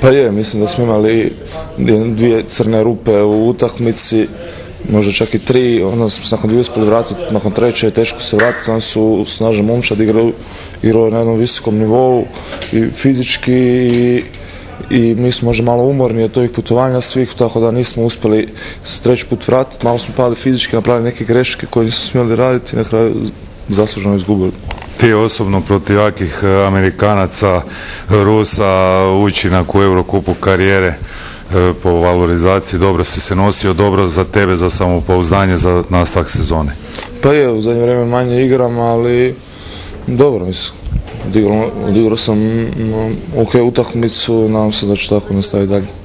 Pa je, mislim da smo imali dvije crne rupe u utakmici, možda čak i tri, onda smo se nakon dvije uspjeli vratiti, nakon treće je teško se vratiti, onda su snažan momčad igrao, igrao na jednom visokom nivou i fizički i, mi smo možda malo umorni od tih putovanja svih, tako da nismo uspjeli se treći put vratiti, malo smo pali fizički, napravili neke greške koje nismo smjeli raditi i na kraju zasluženo izgubili. Ti osobno protiv jakih e, Amerikanaca, Rusa, učinak u Eurokupu karijere e, po valorizaciji, dobro si se nosio, dobro za tebe, za samopouzdanje, za nastavak sezone. Pa je, u zadnje vrijeme manje igram, ali dobro mislim. Odigrao, sam mm, ok utakmicu, nadam se da ću tako nastaviti dalje.